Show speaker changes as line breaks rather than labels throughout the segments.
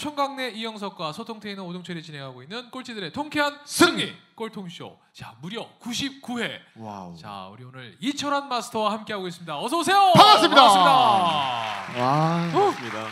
총각네 이영석과 소통테이너 오동철이 진행하고 있는 꼴찌들의 통쾌한 승리 꼴통쇼. 자, 무려 99회.
와우.
자, 우리 오늘 이철환 마스터와 함께하고 있습니다. 어서 오세요.
반갑습니다.
반갑습니다.
와.
반갑습니다.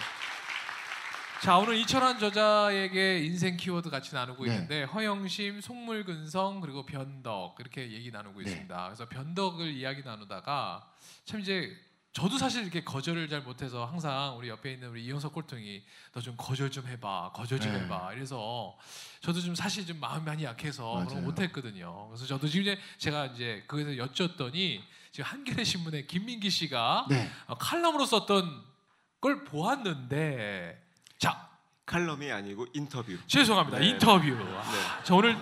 자, 오늘 이철환 저자에게 인생 키워드 같이 나누고
네.
있는데 허영심, 속물근성 그리고 변덕 이렇게 얘기 나누고
네.
있습니다. 그래서 변덕을 이야기 나누다가 참 이제 저도 사실 이렇게 거절을 잘 못해서 항상 우리 옆에 있는 우리 이영석 꼴통이 너 좀 거절 좀 해봐, 거절 좀
네.
해봐. 이래서 저도 좀 사실 좀 마음이 많이 약해서 그런 거. 못했거든요. 그래서 저도 지금 이제 제가 이제 거기서 여쭸더니 지금 한겨레 신문에 김민기 씨가
네.
어, 칼럼으로 썼던 걸 보았는데 자
칼럼이 아니고 인터뷰.
죄송합니다
네.
인터뷰
네.
아, 저 오늘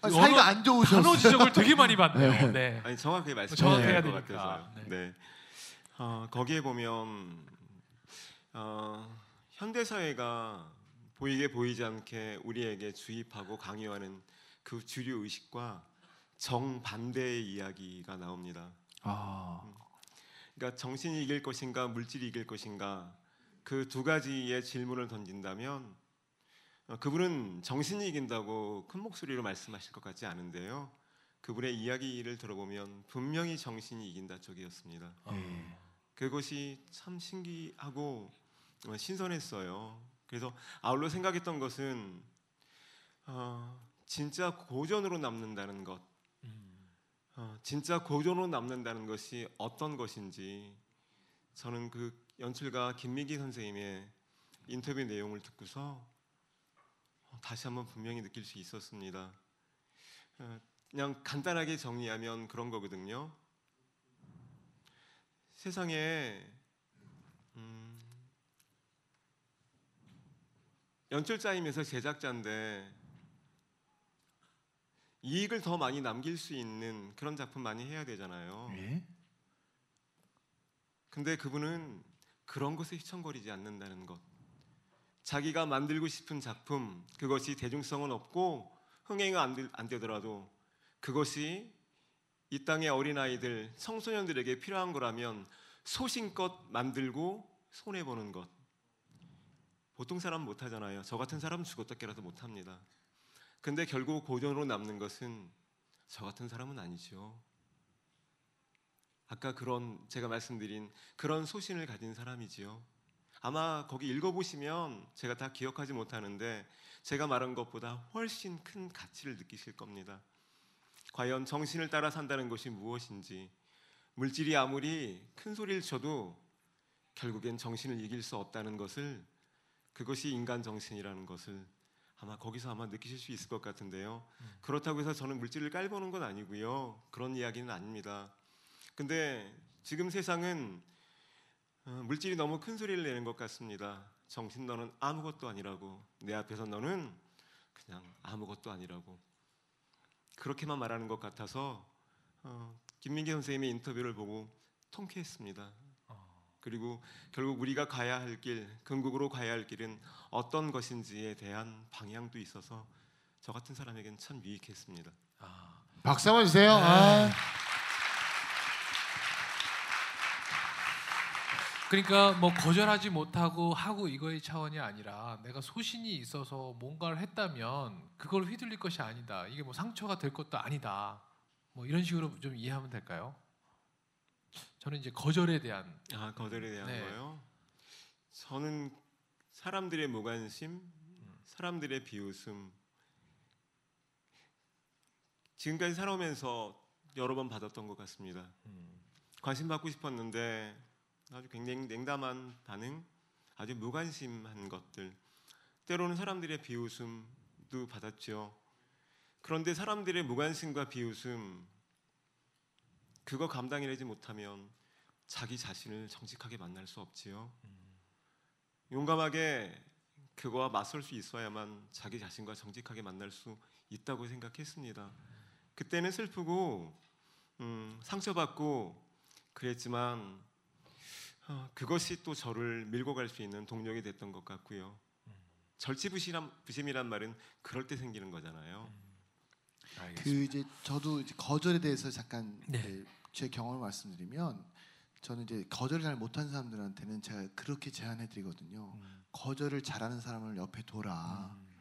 아, 사이가 안 좋으셨어요.
단어 지적을 되게 많이 받네요
네.
네.
아니 정확하게 말씀드려야 될 것. 같아서요.
네.
네. 어, 거기에 보면 어, 현대 사회가 보이게 보이지 않게 우리에게 주입하고 강요하는 그 주류 의식과 정반대의 이야기가 나옵니다.
아.
그러니까 정신이 이길 것인가 물질이 이길 것인가 그 두 가지의 질문을 던진다면 어, 그분은 정신이 이긴다고 큰 목소리로 말씀하실 것 같지 않은데요. 그분의 이야기를 들어보면 분명히 정신이 이긴다 쪽이었습니다.
예.
그것이 참 신기하고 어, 신선했어요. 그래서 아울러 생각했던 것은 어, 진짜 고전으로 남는다는 것,
음.
어, 진짜 고전으로 남는다는 것이 어떤 것인지 저는 그 연출가 김미기 선생님의 인터뷰 내용을 듣고서 어, 다시 한번 분명히 느낄 수 있었습니다. 어, 그냥 간단하게 정리하면 그런 거거든요. 세상에 음, 연출자이면서 제작자인데 이익을 더 많이 남길 수 있는 그런 작품 많이 해야 되잖아요.
예?
근데 그분은 그런 것에 휘청거리지 않는다는 것. 자기가 만들고 싶은 작품 그것이 대중성은 없고 흥행은 안, 되, 안 되더라도 그것이 이 땅의 어린 아이들 청소년들에게 필요한 거라면 소신껏 만들고 손해 보는 것. 보통 사람 못 하잖아요. 저 같은 사람은 죽었다 깨라도 못 합니다. 근데 결국 고전으로 남는 것은 저 같은 사람은 아니죠. 아까 그런 제가 말씀드린 그런 소신을 가진 사람이지요. 아마 거기 읽어보시면 제가 다 기억하지 못하는데 제가 말한 것보다 훨씬 큰 가치를 느끼실 겁니다. 과연 정신을 따라 산다는 것이 무엇인지 물질이 아무리 큰 소리를 쳐도 결국엔 정신을 이길 수 없다는 것을 그것이 인간 정신이라는 것을 아마 거기서 아마 느끼실 수 있을 것 같은데요. 그렇다고 해서 저는 물질을 깔보는 건 아니고요. 그런 이야기는 아닙니다. 근데 지금 세상은 어, 물질이 너무 큰 소리를 내는 것 같습니다. 정신 너는 아무것도 아니라고 내 앞에서 너는 그냥 아무것도 아니라고 그렇게만 말하는 것 같아서 어, 김민기 선생님의 인터뷰를 보고 통쾌했습니다. 그리고 결국 우리가 가야 할 길, 근국으로 가야 할 길은 어떤 것인지에 대한 방향도 있어서 저 같은 사람에게는 참 유익했습니다.
아,
박수 한번 주세요.
네.
아.
그러니까 뭐 거절하지 못하고 하고 이거의 차원이 아니라 내가 소신이 있어서 뭔가를 했다면 그걸 휘둘릴 것이 아니다. 이게 뭐 상처가 될 것도 아니다. 뭐 이런 식으로 좀 이해하면 될까요? 저는 이제 거절에 대한
아 거절에 대한
네.
거요. 저는 사람들의 무관심, 사람들의 비웃음 지금까지 살아오면서 여러 번 받았던 것 같습니다.
음,
관심 받고 싶었는데 아주 굉장히 냉담한 반응, 아주 무관심한 것들, 때로는 사람들의 비웃음도 받았죠. 그런데 사람들의 무관심과 비웃음 그거 감당해내지 못하면 자기 자신을 정직하게 만날 수 없지요. 용감하게 그거와 맞설 수 있어야만 자기 자신과 정직하게 만날 수 있다고 생각했습니다. 그때는 슬프고 음, 상처받고 그랬지만 어, 그것이 또 저를 밀고 갈 수 있는 동력이 됐던 것 같고요. 절치부심이란 부심이란 말은 그럴 때 생기는 거잖아요.
알겠습니다.
그 이제 저도 이제 거절에 대해서 잠깐
네.
네, 제 경험을 말씀드리면 저는 이제 거절을 잘 못하는 사람들한테는 제가 그렇게 제안해 드리거든요.
음.
거절을 잘하는 사람을 옆에 둬라.
음.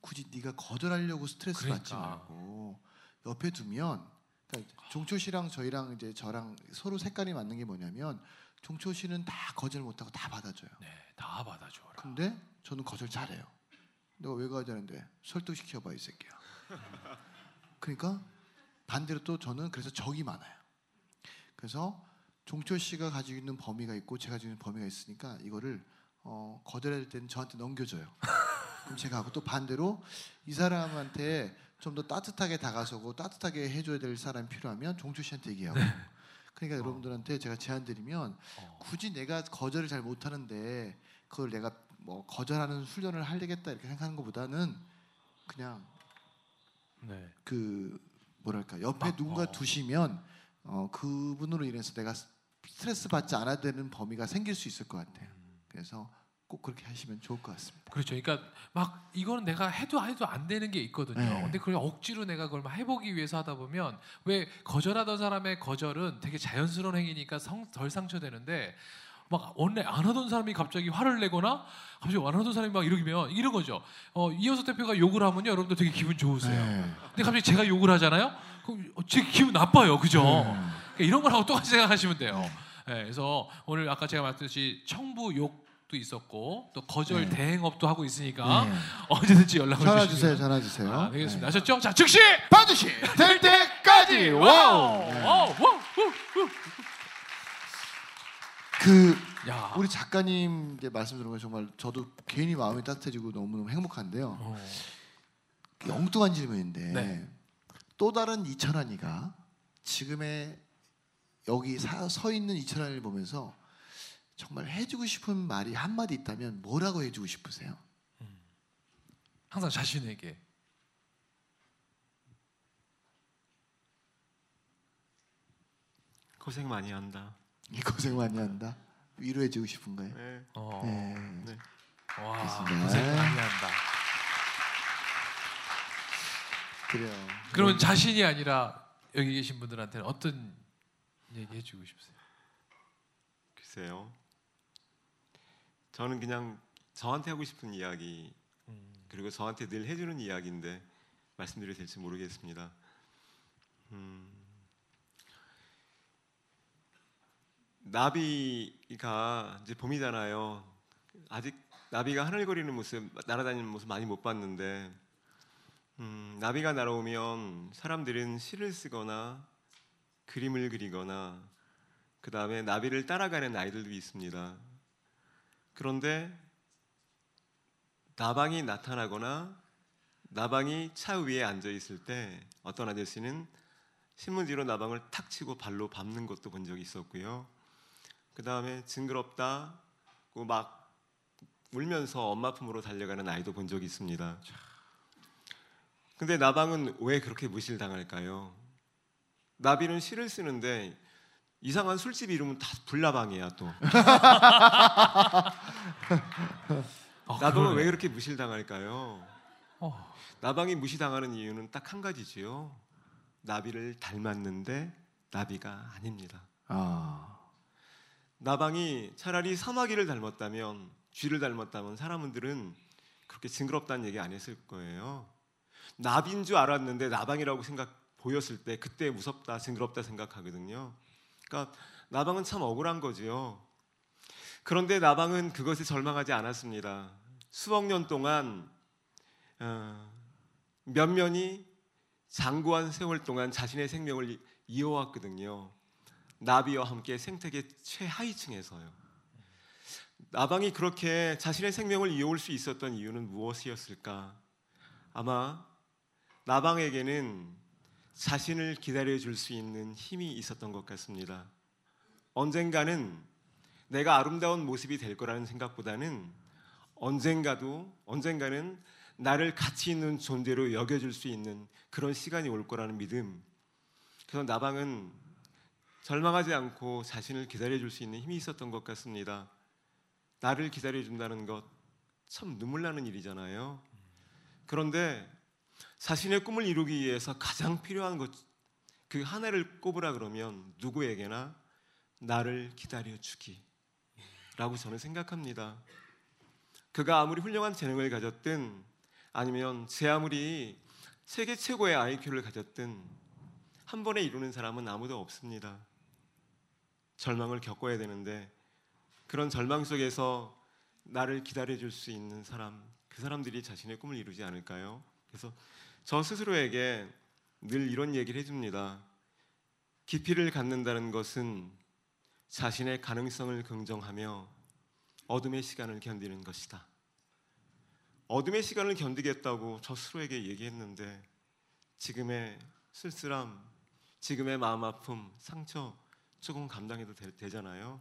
굳이 네가 거절하려고 스트레스 받지
그러니까.
말고 옆에 두면 그러니까 종초 씨랑 저희랑 이제 저랑 서로 색깔이 맞는 게 뭐냐면 종초 씨는 다 거절 못하고 다 받아줘요.
네, 다 받아줘라.
근데 저는 거절 잘해요. 내가 왜 거절하는데 설득시켜봐 이 새끼야. 그러니까 반대로 또 저는 그래서 적이 많아요. 그래서 종초 씨가 가지고 있는 범위가 있고 제가 가지고 있는 범위가 있으니까 이거를 어, 거절할 때는 저한테 넘겨줘요. 그럼 제가 하고 또 반대로 이 사람한테 좀 더 따뜻하게 다가서고 따뜻하게 해줘야 될 사람이 필요하면 종초 씨한테 얘기하고. 그러니까 여러분들한테 제가 제안 드리면
어.
굳이 내가 거절을 잘 못하는데 그걸 내가 뭐 거절하는 훈련을 하려겠다 이렇게 생각하는 것보다는 그냥
네.
그 뭐랄까 옆에
막,
누군가
어.
두시면 어, 그분으로 인해서 내가 스트레스 받지 않아야 되는 범위가 생길 수 있을 것 같아요. 그래서 꼭 그렇게 하시면 좋을 것 같습니다.
그렇죠. 그러니까 막 이거는 내가 해도 해도 안 되는 게 있거든요.
네.
근데 그걸 억지로 내가 그걸 막 해보기 위해서 하다 보면 왜 거절하던 사람의 거절은 되게 자연스러운 행위니까 성, 덜 상처되는데 막 원래 안 하던 사람이 갑자기 화를 내거나 갑자기 안 하던 사람이 막 이러면 이런 거죠. 어, 이영석 대표가 욕을 하면요, 여러분들 되게 기분 좋으세요.
네.
근데 갑자기 제가 욕을 하잖아요. 그럼 어, 되게 기분 나빠요, 그죠?
네.
그러니까 이런 거라고 똑같이 생각하시면 돼요. 네, 그래서 오늘 아까 제가 말했듯이 청부 욕도 있었고 또 거절
네.
대행업도 하고 있으니까
네.
언제든지 연락을
전화 주세요. 전화 주세요.
아, 되겠습니다.
네.
아셨죠? 자, 즉시
반드시 될 때까지. 와우. 네.
와우! 와우! 우, 우.
그
야.
우리 작가님 이제 말씀 들으면 정말 저도 괜히 마음이 따뜻해지고 너무너무 행복한데요.
어.
엉뚱한 질문인데
네.
또 다른 이철환이가 지금의 여기 사, 서 있는 이철환을 보면서 정말 해주고 싶은 말이 한 마디 있다면 뭐라고 해주고 싶으세요?
항상 자신에게
고생 많이 한다.
이 고생 많이 한다. 위로해주고 싶은가요?
네.
어.
네.
네.
와. 고생 많이 한다.
그래요.
그러면 자신이 아니라 여기 계신 분들한테는 어떤 얘기 해주고 싶으세요?
글쎄요. 저는 그냥 저한테 하고 싶은 이야기
음.
그리고 저한테 늘 해주는 이야기인데 말씀드려도 될지 모르겠습니다. 음, 나비가 이제 봄이잖아요. 아직 나비가 하늘거리는 모습, 날아다니는 모습 많이 못 봤는데 음, 나비가 날아오면 사람들은 시를 쓰거나 그림을 그리거나 그 다음에 나비를 따라가는 아이들도 있습니다. 그런데 나방이 나타나거나 나방이 차 위에 앉아 있을 때 어떤 아저씨는 신문지로 나방을 탁 치고 발로 밟는 것도 본 적이 있었고요. 그 다음에 징그럽다고 막 울면서 엄마 품으로 달려가는 아이도 본 적이 있습니다. 근데 나방은 왜 그렇게 무실당할까요? 나비는 시를 쓰는데 이상한 술집 이름은 다 불나방이야 또.
아,
나방은. 왜 그렇게 무실당할까요?
어.
나방이 무시당하는 이유는 딱 한 가지지요. 나비를 닮았는데 나비가 아닙니다.
아,
나방이 차라리 사마귀를 닮았다면 쥐를 닮았다면 사람들은 그렇게 징그럽다는 얘기 안 했을 거예요. 나비인 줄 알았는데 나방이라고 생각 보였을 때 그때 무섭다, 징그럽다 생각하거든요. 그러니까 나방은 참 억울한 거지요. 그런데 나방은 그것에 절망하지 않았습니다. 수억 년 동안 어, 면면이 장구한 세월 동안 자신의 생명을 이- 이어왔거든요. 나비와 함께 생태계 최하위층에서요. 나방이 그렇게 자신의 생명을 이어올 수 있었던 이유는 무엇이었을까? 아마 나방에게는 자신을 기다려 줄 수 있는 힘이 있었던 것 같습니다. 언젠가는 내가 아름다운 모습이 될 거라는 생각보다는 언젠가도 언젠가는 나를 가치 있는 존재로 여겨줄 수 있는 그런 시간이 올 거라는 믿음. 그래서 나방은 절망하지 않고 자신을 기다려줄 수 있는 힘이 있었던 것 같습니다. 나를 기다려준다는 것 참 눈물 나는 일이잖아요. 그런데 자신의 꿈을 이루기 위해서 가장 필요한 것 그 하나를 꼽으라 그러면 누구에게나 나를 기다려 주기라고 저는 생각합니다. 그가 아무리 훌륭한 재능을 가졌든 아니면 제 아무리 세계 최고의 IQ를 가졌든 한 번에 이루는 사람은 아무도 없습니다. 절망을 겪어야 되는데 그런 절망 속에서 나를 기다려 줄 수 있는 사람, 그 사람들이 자신의 꿈을 이루지 않을까요? 그래서 저 스스로에게 늘 이런 얘기를 해줍니다. 깊이를 갖는다는 것은 자신의 가능성을 긍정하며 어둠의 시간을 견디는 것이다. 어둠의 시간을 견디겠다고 저 스스로에게 얘기했는데 지금의 쓸쓸함, 지금의 마음 아픔, 상처 조금 감당해도 되, 잖아요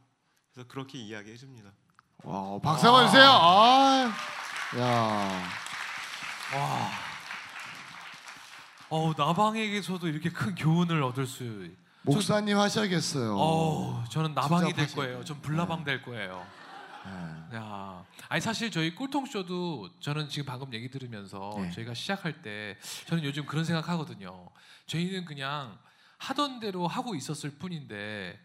그래서 그렇게 이야기해 줍니다.
와, 박수 한번 주세요. 아, 야,
와. 어 나방에게서도 이렇게 큰 교훈을 얻을 수.
목사님 하셔야겠어요.
어 저는 나방이 될
하시-
거예요. 전 불나방 될 거예요.
네.
야, 아니 사실 저희 꿀통 쇼도 저는 지금 방금 얘기 들으면서
네.
저희가 시작할 때 저는 요즘 그런 생각하거든요. 저희는 그냥 하던 대로 하고 있었을 뿐인데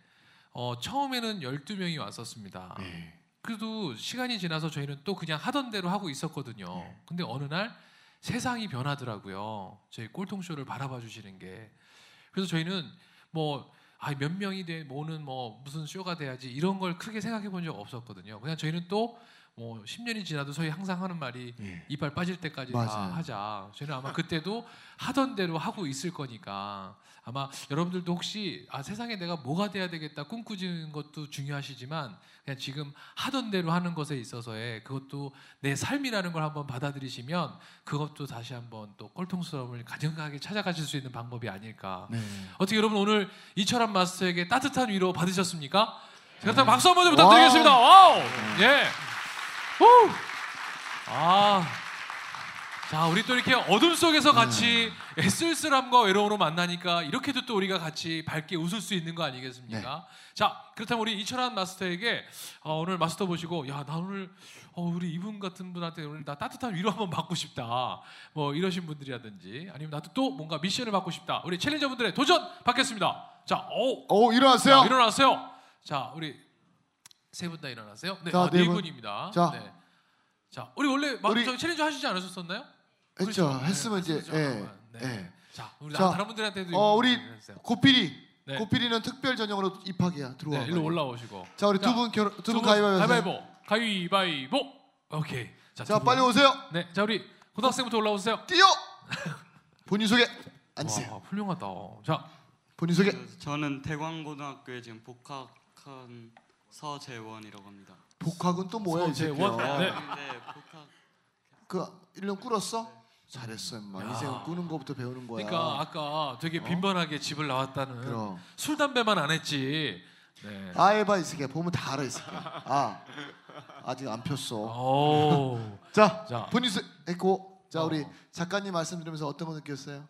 어, 처음에는 12명이 왔었습니다.
네.
그래도 시간이 지나서 저희는 또 그냥 하던 대로 하고 있었거든요.
네.
근데 어느 날 세상이 변하더라고요. 저희 꼴통 쇼를 바라봐 주시는 게. 그래서 저희는 뭐 아, 몇 명이 돼 뭐는 뭐 무슨 쇼가 돼야지 이런 걸 크게 생각해 본 적 없었거든요. 그냥 저희는 또 뭐 10년이 지나도 저희 항상 하는 말이
네.
이빨 빠질 때까지 다
맞아요.
하자. 저희는 아마 그때도 하던 대로 하고 있을 거니까 아마 여러분들도 혹시 아 세상에 내가 뭐가 돼야 되겠다 꿈꾸는 것도 중요하시지만 그냥 지금 하던 대로 하는 것에 있어서의 그것도 내 삶이라는 걸 한번 받아들이시면 그것도 다시 한번 또 꼴통스러움을 가정하게 찾아가실 수 있는 방법이 아닐까.
네.
어떻게 여러분 오늘 이철환 마스터에게 따뜻한 위로 받으셨습니까? 그렇다면 박수 한번 좀 부탁드리겠습니다. 와우. 예. 후. 아. 자, 우리 또 이렇게 어둠 속에서 같이 쓸쓸함과 외로움으로 만나니까 이렇게도 또 우리가 같이 밝게 웃을 수 있는 거 아니겠습니까? 자, 그렇다면 우리 이철환 마스터에게 어, 오늘 마스터 보시고 야, 나 오늘 어, 우리 이분 같은 분한테 오늘 나 따뜻한 위로 한번 받고 싶다. 뭐 이러신 분들이라든지 아니면 나도 또 뭔가 미션을 받고 싶다. 우리 챌린저 분들의 도전 받겠습니다. 자, 오,
오, 일어나세요.
자, 일어나세요. 자, 우리 세 분 다 일어나세요. 네,
자,
아,
네
네
분.
분입니다.
자.
네. 자, 우리 원래 막
우리-
저희 챌린저 하시지 않으셨었나요?
했죠.
그렇죠.
했으면
네,
이제
했었죠.
예.
네.
예.
자, 우리
자,
다른 분들한테도
어, 우리
해주세요.
고삐리.
네.
고삐리는 특별 전형으로 입학이야. 들어와.
네, 일로 올라오시고.
자, 우리
자,
두분 결혼 두분 가위바위보. 하세요.
가위바위보. 가위바위보. 오케이. 자,
자,
두 분.
빨리 오세요.
네, 자 우리 고등학생부터 올라오세요.
뛰어. 본인 소개. 앉으세요.
와, 훌륭하다. 자,
본인 소개.
그, 저는 대광고등학교에 지금 복학한 서재원이라고 합니다.
복학은 또 뭐야 이 새끼야.
서재원. 네.
네, 복학.
그 1년 꿇었어? 잘했어, 임마.
야.
인생 꾸는 거부터 배우는 거야.
그러니까 아까 되게 빈번하게 집을 나왔다는
그럼.
술 담배만 안 했지. 네.
아 해봐 이 새끼야. 보면 다 알아 이 새끼야. 아 아직 안 폈어.
오.
자,
자.
본인 소 했고 자
어.
우리 작가님 말씀 들으면서 어떤 거 느꼈어요?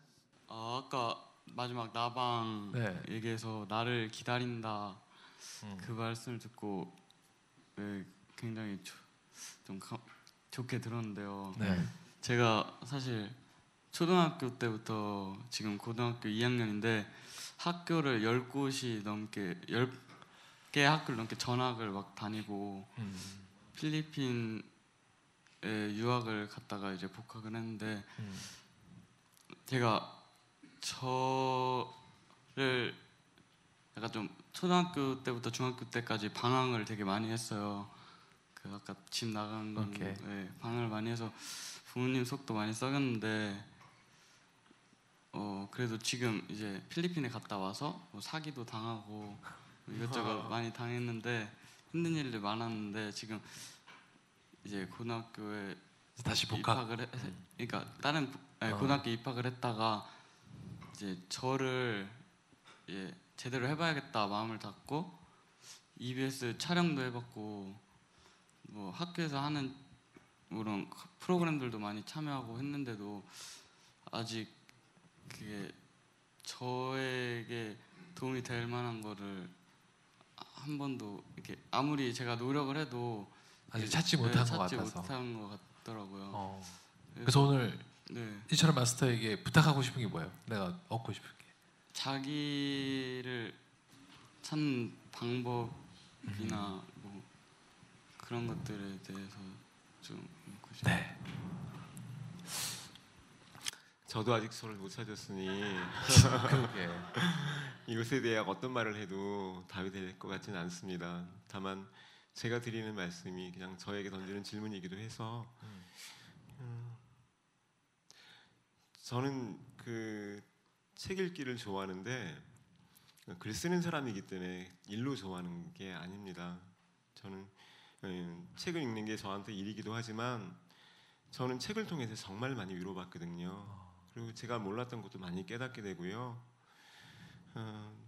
아, 아까 마지막 나방
네.
얘기해서 나를 기다린다
음.
그 말씀을 듣고 네, 굉장히 조, 좀 가, 좋게 들었는데요.
네.
제가 사실 초등학교 때부터 지금 고등학교 2학년인데 학교를 10곳이 넘게 10개 학교를 넘게 전학을 막 다니고
음.
필리핀에 유학을 갔다가 이제 복학을 했는데
음.
제가 저를 약간 좀 초등학교 때부터 중학교 때까지 방황을 되게 많이 했어요. 그 아까 집 나간 건
오케이.
네, 방황을 많이 해서 부모님 속도 많이 썩였는데 어 그래도 지금 이제 필리핀에 갔다 와서 뭐 사기도 당하고 뭐 이것저것 많이 당했는데 힘든 일들 많았는데 지금 이제 고등학교에
다시 복학.
입학을 해, 그러니까 다른 부- 아니,
어.
고등학교 입학을 했다가 이제 저를 예, 제대로 해봐야겠다 마음을 갖고 EBS 촬영도 해봤고 뭐 학교에서 하는 그런 프로그램들도 많이 참여하고 했는데도 아직 그게 저에게 도움이 될 만한 거를 한 번도 이렇게 아무리 제가 노력을 해도
아직 찾지
네,
못한 것
찾지
같아서.
못한 것 같더라고요.
어. 그래서 오늘
네.
이철환 마스터에게 부탁하고 싶은 게 뭐예요? 내가 얻고 싶은 게.
자기를 찾는 방법이나 뭐 그런 것들에 대해서 좀 묻고 싶어요.
네.
저도 아직 소를 못 찾았으니
그러게.
이것에 대해 어떤 말을 해도 답이 될 것 같지는 않습니다. 다만 제가 드리는 말씀이 그냥 저에게 던지는 질문이기도 해서 음, 저는 그 책 읽기를 좋아하는데 글 쓰는 사람이기 때문에 일로 좋아하는 게 아닙니다. 저는 음, 책을 읽는 게 저한테 일이기도 하지만 저는 책을 통해서 정말 많이 위로받거든요. 그리고 제가 몰랐던 것도 많이 깨닫게 되고요. 어,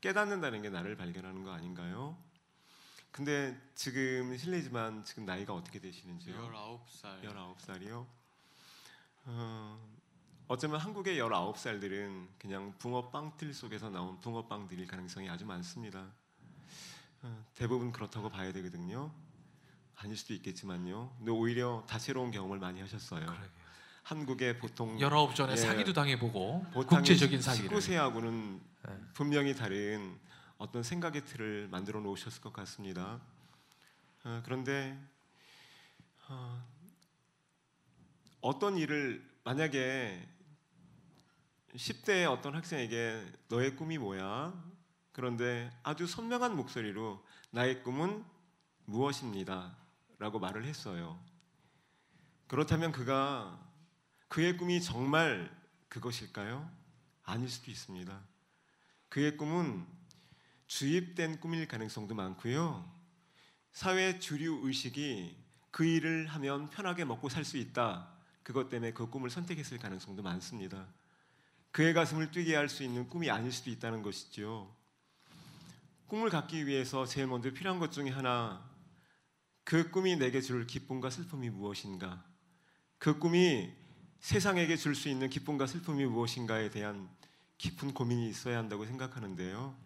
깨닫는다는 게 나를 발견하는 거 아닌가요? 근데 지금 실례지만 지금 나이가 어떻게 되시는지요?
19살
19살이요? 어, 어쩌면 한국의 19살들은 그냥 붕어 빵틀 속에서 나온 붕어빵들일 가능성이 아주 많습니다. 어, 대부분 그렇다고 봐야 되거든요. 아닐 수도 있겠지만요. 근데 오히려 다채로운 경험을 많이 하셨어요.
그러게.
한국의 보통
열아홉 전에
예.
사기도 당해보고 국제적인 사기를.
19세하고는
네.
분명히 다른 어떤 생각의 틀을 만들어 놓으셨을 것 같습니다. 어, 그런데 어, 어떤 일을 만약에 10대의 어떤 학생에게 너의 꿈이 뭐야? 그런데 아주 선명한 목소리로 나의 꿈은 무엇입니다. 라고 말을 했어요. 그렇다면 그가 그의 꿈이 정말 그것일까요? 아닐 수도 있습니다. 그의 꿈은 주입된 꿈일 가능성도 많고요. 사회 주류 의식이 그 일을 하면 편하게 먹고 살 수 있다. 그것 때문에 그 꿈을 선택했을 가능성도 많습니다. 그의 가슴을 뛰게 할 수 있는 꿈이 아닐 수도 있다는 것이죠. 꿈을 갖기 위해서 제일 먼저 필요한 것 중에 하나 그 꿈이 내게 줄 기쁨과 슬픔이 무엇인가? 그 꿈이 세상에게 줄 수 있는 기쁨과 슬픔이 무엇인가에 대한 깊은 고민이 있어야 한다고 생각하는데요.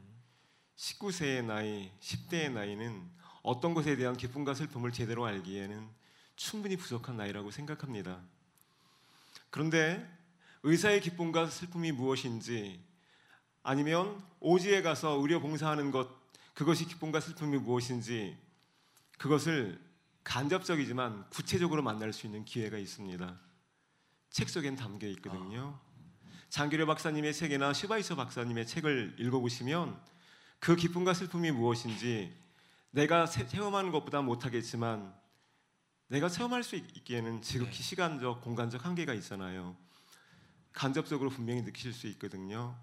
19세의 나이, 10대의 나이는 어떤 것에 대한 기쁨과 슬픔을 제대로 알기에는 충분히 부족한 나이라고 생각합니다. 그런데 의사의 기쁨과 슬픔이 무엇인지 아니면 오지에 가서 의료 봉사하는 것 그것이 기쁨과 슬픔이 무엇인지 그것을 간접적이지만 구체적으로 만날 수 있는 기회가 있습니다. 책 속엔 담겨 있거든요. 장기려 박사님의 책이나 슈바이처 박사님의 책을 읽어보시면 그 기쁨과 슬픔이 무엇인지 내가 세- 체험하는 것보다 못하겠지만 내가 체험할 수 있- 있기에는 지극히
네.
시간적, 공간적 한계가 있잖아요. 간접적으로 분명히 느끼실 수 있거든요.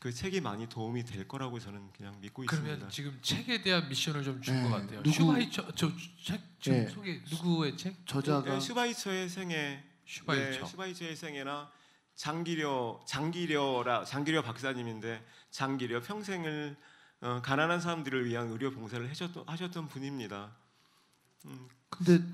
그 책이 많이 도움이 될 거라고 저는 그냥 믿고
그러면
있습니다.
지금 책에 대한 미션을 좀준
네,
것 같아요.
누구-
슈바이처 저책 지금
네.
소개 누구의 책?
저자가
네, 슈바이처의 생애
슈바이처.
네, 슈바이처의 생애나 장기려 장기려라 장기려 박사님인데 장기려 평생을 어, 가난한 사람들을 위한 의료 봉사를 하셨던, 하셨던 분입니다.
근데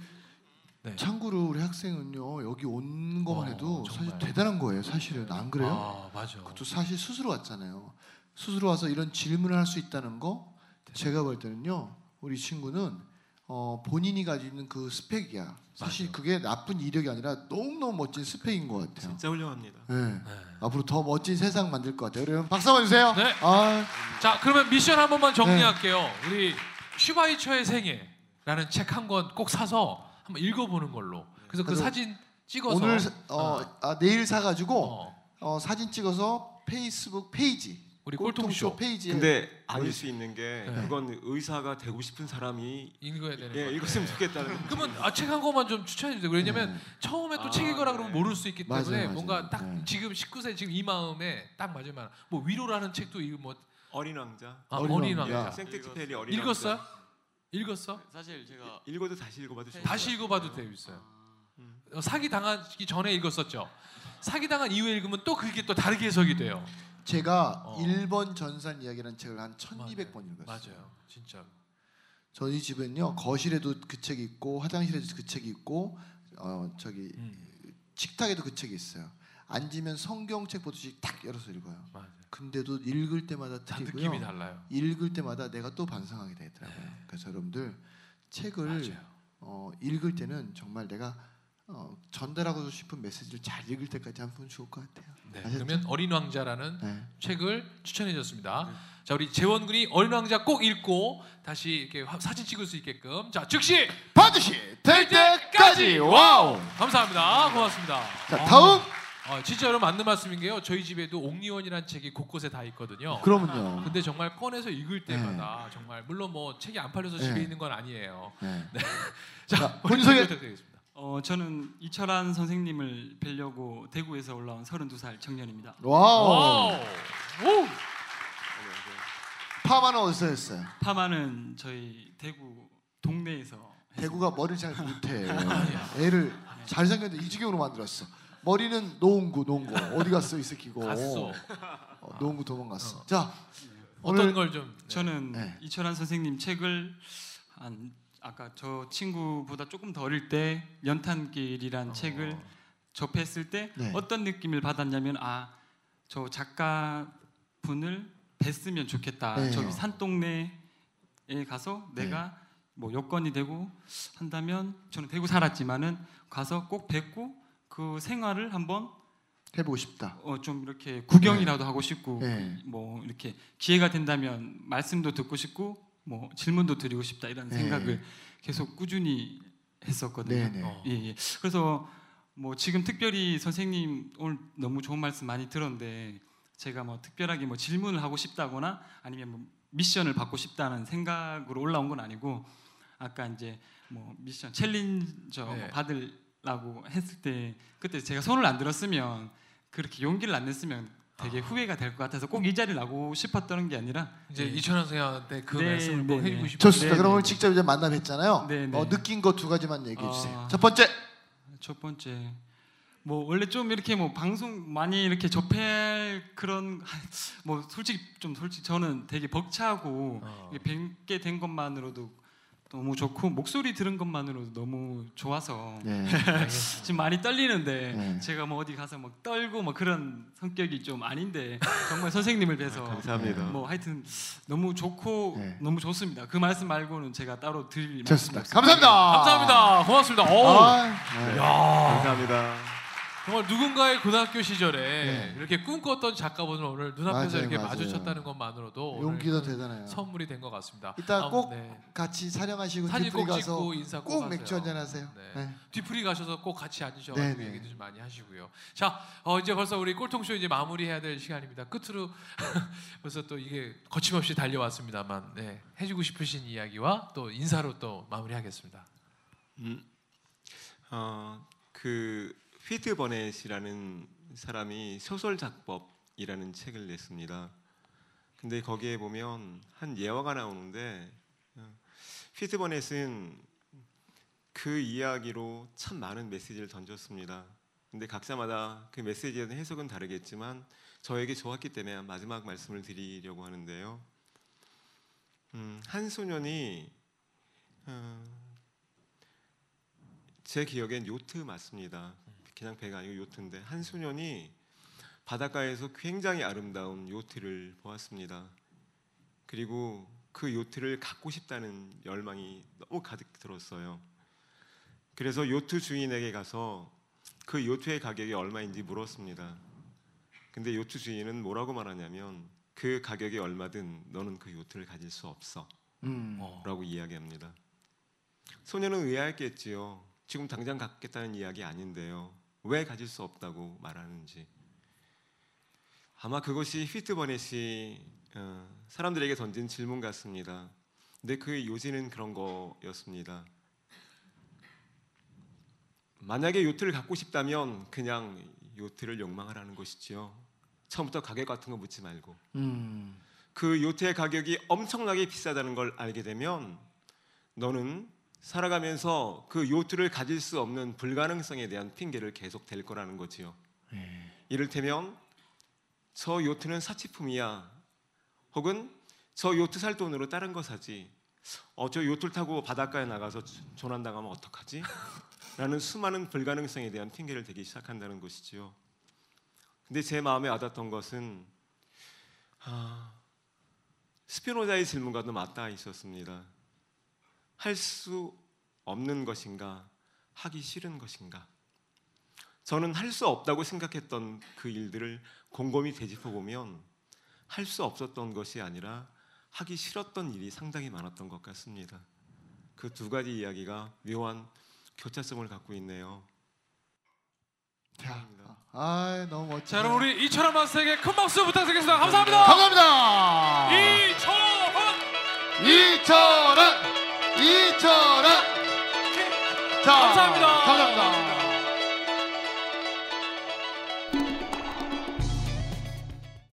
네.
참고로 우리 학생은요 여기 온 것만
어,
해도
정말.
사실 대단한 거예요. 사실은 안 그래요?
아 맞아.
그것도 사실 스스로 왔잖아요. 스스로 와서 이런 질문을 할 수 있다는 거 제가 볼 때는요 우리 친구는 어, 본인이 가지고 있는 그 스펙이야. 사실
맞아.
그게 나쁜 이력이 아니라 너무 너무 멋진 스펙인 것 같아요.
진짜 훌륭합니다.
네.
네.
앞으로 더 멋진 세상 만들 것 같아요. 여러분 박수 한번 주세요.
네.
아,
자 그러면 미션 한 번만 정리할게요.
네.
우리 슈바이처의 생애라는 책 한 권 꼭 사서 한번 읽어보는 걸로. 그래서 그 사진 찍어서
오늘 사- 어, 아, 내일 사가지고
어,
어, 사진 찍어서 페이스북 페이지
우리
꼴통쇼 페이지에
근데 아닐 수 있는 게
네.
그건 의사가 되고 싶은 사람이
읽어야 되는
예,
거.
읽었으면 좋겠다는
그러면 아, 책 한 권만 좀 추천해 주세요. 왜냐면
네.
처음에 또
아,
책 읽어라
네.
그러면 모를 수 있기 때문에
맞아요, 맞아요.
뭔가 딱
네.
지금 19세 지금 이 마음에 딱 맞을 만한 뭐 위로라는 책도 읽뭐
어린 왕자
아,
어린
어린
왕자.
왕자
생텍쥐페리 어린
읽었어요?
왕자.
읽었어?
사실 제가
읽어도 다시 읽어봐도 좋을
다시
것
읽어봐도. 재밌어요.
음.
어, 사기 당하기 전에 읽었었죠. 사기 당한 이후에 읽으면 또 그게 또 다르게 해석이 돼요.
제가
어.
일본 전산 이야기라는 책을 한 1200번 읽었어요.
맞아요, 진짜.
저희 집은요 거실에도 그 책이 있고 화장실에도 그 책이 있고 어 저기
음,
식탁에도 그 책이 있어요. 앉으면 성경책 보듯이 딱 열어서 읽어요.
맞아요.
근데도 읽을 때마다
다
틀리고요.
느낌이 달라요.
읽을 때마다 내가 또 반성하게 되더라고요. 그래서 여러분들 책을. 어, 읽을 때는 정말 내가 어, 전달하고 싶은 메시지를 잘 읽을 때까지 한 번 좋을 것 같아요.
네? 그러면 어린 왕자라는
네.
책을 추천해 줬습니다. 자, 우리 재원 군이 어린 왕자 꼭 읽고 다시 이렇게 화- 사진 찍을 수 있게끔 자, 즉시
반드시 될 때까지 와우.
감사합니다. 고맙습니다.
자 다음
어, 진짜 여러분 맞는 말씀인 게요. 저희 집에도 옥리원이라는 책이 곳곳에 다 있거든요.
그러면요.
근데 정말 꺼내서 읽을 때마다 정말 물론 뭐 책이 안 팔려서 집에
네.
있는 건 아니에요.
네.
자,
자, 본인 소개.
부탁드리겠습니다.
어, 저는 이철환 선생님을 뵈려고 대구에서 올라온 32살 청년입니다.
와우.
와우. 오.
파마는 어디서 했어요?
파마는 저희 대구 동네에서
대구가 머리를 잘 못해. 애를 잘생겼는데 이 지경으로 만들었어. 머리는 노홍구 노홍구 어디 갔어 이 새끼고.
갔어.
어, 노홍구 도망갔어. 자
어떤
오늘
걸좀
저는
네.
이철한 선생님 책을 한 아까 저 친구보다 조금 더 어릴 때 연탄길이란 책을 접했을 때
네.
어떤 느낌을 받았냐면 아 저 작가 분을 뵀으면 좋겠다.
네.
저기 산동네에 가서 내가 뭐 여건이 되고 한다면 저는 대구 살았지만은 가서 꼭 뵙고 그 생활을 한번
해보고 싶다.
어 좀 이렇게 구경이라도 하고 싶고
네.
뭐 이렇게 기회가 된다면 말씀도 듣고 싶고 뭐 질문도 드리고 싶다 이런
네.
생각을 계속 꾸준히 했었거든요.
네네.
어.
예, 예. 그래서 뭐 지금 특별히 선생님 오늘 너무 좋은 말씀 많이 들었는데 제가 뭐 특별하게 뭐 질문을 하고 싶다거나 아니면 뭐 미션을 받고 싶다는 생각으로 올라온 건 아니고 아까 이제 뭐 미션 챌린저 뭐
네.
받으 려고 했을 때 그때 제가 손을 안 들었으면 그렇게 용기를 안 냈으면 되게 후회가 될 것 같아서 꼭 이 자리를 나고 싶었던 게 아니라
이제
네.
이천원 선생한테 그
네,
말씀을 꼭
네,
해주고
네.
싶어요.
좋습니다.
네,
그럼
네.
오늘 직접 이제 만남했잖아요.
네, 네.
어, 느낀 거 두 가지만 얘기해 주세요.
아.
첫 번째
첫 번째 뭐 원래 좀 이렇게 뭐 방송 많이 이렇게 접할 그런 뭐 솔직히 좀 솔직히 저는 되게 벅차고
어.
뵙게 된 것만으로도 너무 좋고 목소리 들은 것만으로도 너무 좋아서
네.
지금 많이 떨리는데
네.
제가 뭐 어디 가서 막 떨고 뭐 그런 성격이 좀 아닌데 정말 선생님을 뵈서
감사합니다.
뭐 하여튼 너무 좋고
네.
너무 좋습니다. 그 말씀 말고는 제가 따로 드릴
좋습니다. 감사합니다.
감사합니다. 고맙습니다. 오.
아, 네.
야.
감사합니다.
정말 누군가의 고등학교 시절에
네.
이렇게 꿈꿨던 작가분을 오늘 눈앞에서
맞아요,
이렇게
맞아요.
마주쳤다는 것만으로도
용기도
큰
대단해요.
선물이 된 것 같습니다.
이따
아,
꼭
네.
같이 촬영하시고
사진
뒤풀이
꼭
가서
찍고 인사 꼭,
꼭. 맥주 한잔 하세요.
네.
네.
뒤풀이 가셔서 꼭 같이 앉으셔가지고
네, 네.
얘기도 좀 많이 하시고요. 자, 어, 이제 벌써 우리 꼴통쇼 이제 마무리해야 될 시간입니다. 끝으로 벌써 또 이게 거침없이 달려왔습니다만 네, 해주고 싶으신 이야기와 또 인사로 또 마무리하겠습니다.
어, 그 휘트 버넷이라는 사람이 소설 작법이라는 책을 냈습니다. 근데 거기에 보면 한 예화가 나오는데 어, 휘트 버넷은 그 이야기로 참 많은 메시지를 던졌습니다. 근데 각자마다 그 메시지에 대한 해석은 다르겠지만 저에게 좋았기 때문에 마지막 말씀을 드리려고 하는데요. 음, 한 소년이 어, 제 기억엔 요트 맞습니다. 그냥 배가 아니고 요트인데 한 소년이 바닷가에서 굉장히 아름다운 요트를 보았습니다. 그리고 그 요트를 갖고 싶다는 열망이 너무 가득 들었어요. 그래서 요트 주인에게 가서 그 요트의 가격이 얼마인지 물었습니다. 근데 요트 주인은 뭐라고 말하냐면 그 가격이 얼마든 너는 그 요트를 가질 수 없어.
음.
어.
라고 이야기합니다. 소녀는 의아했겠지요. 지금 당장 갖겠다는 이야기 아닌데요. 왜 가질 수 없다고 말하는지. 아마 그것이 휘트버넷이 어, 사람들에게 던진 질문 같습니다. 근데 그 요지는 그런 거였습니다. 만약에 요트를 갖고 싶다면 그냥 요트를 욕망하라는 것이지요. 처음부터 가격 같은 거 묻지 말고.
음.
그 요트의 가격이 엄청나게 비싸다는 걸 알게 되면 너는 살아가면서 그 요트를 가질 수 없는 불가능성에 대한 핑계를 계속 댈 거라는 거지요. 이를테면 저 요트는 사치품이야. 혹은 저 요트 살 돈으로 다른 거 사지. 어, 저 요트를 타고 바닷가에 나가서 조난 당하면 어떡하지? 라는 수많은 불가능성에 대한 핑계를 대기 시작한다는 것이지요. 근데 제 마음에 와닿던 것은 아, 스피노자의 질문과도 맞닿아 있었습니다. 할 수 없는 것인가, 하기 싫은 것인가. 저는 할 수 없다고 생각했던 그 일들을 곰곰이 되짚어 보면 할 수 없었던 것이 아니라 하기 싫었던 일이 상당히 많았던 것 같습니다. 그 두 가지 이야기가 묘한 교차점을 갖고 있네요.
자, 아, 너무 멋지다.
자, 여러분 우리 이철원 마스터에게 큰 박수 부탁드리겠습니다. 감사합니다.
감사합니다.
이철원
이철원, 이철원. 자,
감사합니다.
감사합니다.